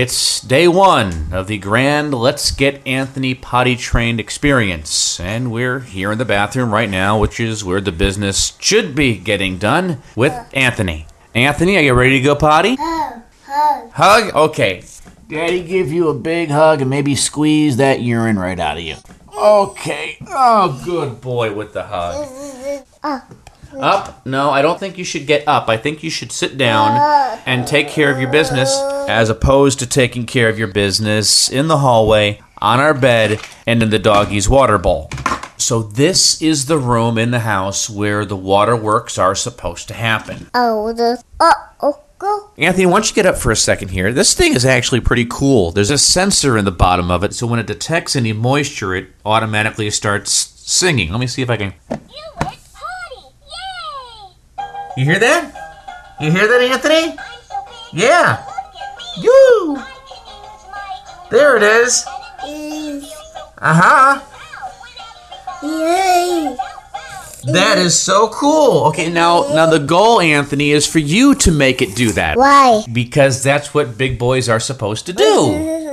It's day one of the grand Let's Get Anthony Potty Trained experience, and we're here in the bathroom right now, which is where the business should be getting done with Anthony. Anthony, are you ready to go potty? Hug, hug. Hug? Okay. Daddy give you a big hug and maybe squeeze that urine right out of you. Okay. Oh, good boy with the hug. Up. Up? No, I don't think you should get up. I think you should sit down and take care of your business as opposed to taking care of your business in the hallway, on our bed, and in the doggy's water bowl. So, this is the room in the house where the waterworks are supposed to happen. Oh, the. Oh, oh, go. Anthony, why don't you get up for a second here? This thing is actually pretty cool. There's a sensor in the bottom of it, so when it detects any moisture, it automatically starts singing. Let me see if I can. You went potty. Yay! You hear that? You hear that, Anthony? I'm so big. Yeah. Look at me. You. My name is my. There it is. Uh huh. Yay! That is so cool. Okay, now now the goal, Anthony, is for you to make it do that Why? because that's what big boys are supposed to do.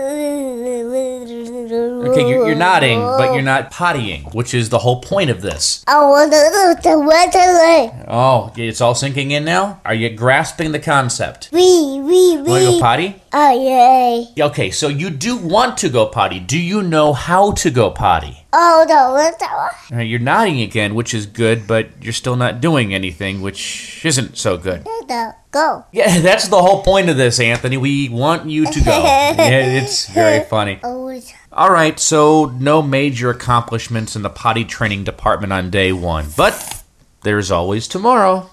Okay, you're, you're nodding, but you're not pottying, which is the whole point of this. I want to do the weather. Oh, it's all sinking in now. Are you grasping the concept? Wee, wee, Want to go potty? Oh, yay. Okay, so you do want to go potty. Do you know how to go potty? Oh, the weather. Uh, You're nodding again, which is good, but you're still not doing anything, which isn't so good. The go. Yeah, that's the whole point of this, Anthony. We want you to go. Yeah, it's very funny. Oh, All right, so no major accomplishments in the potty training department on day one, but there's always tomorrow.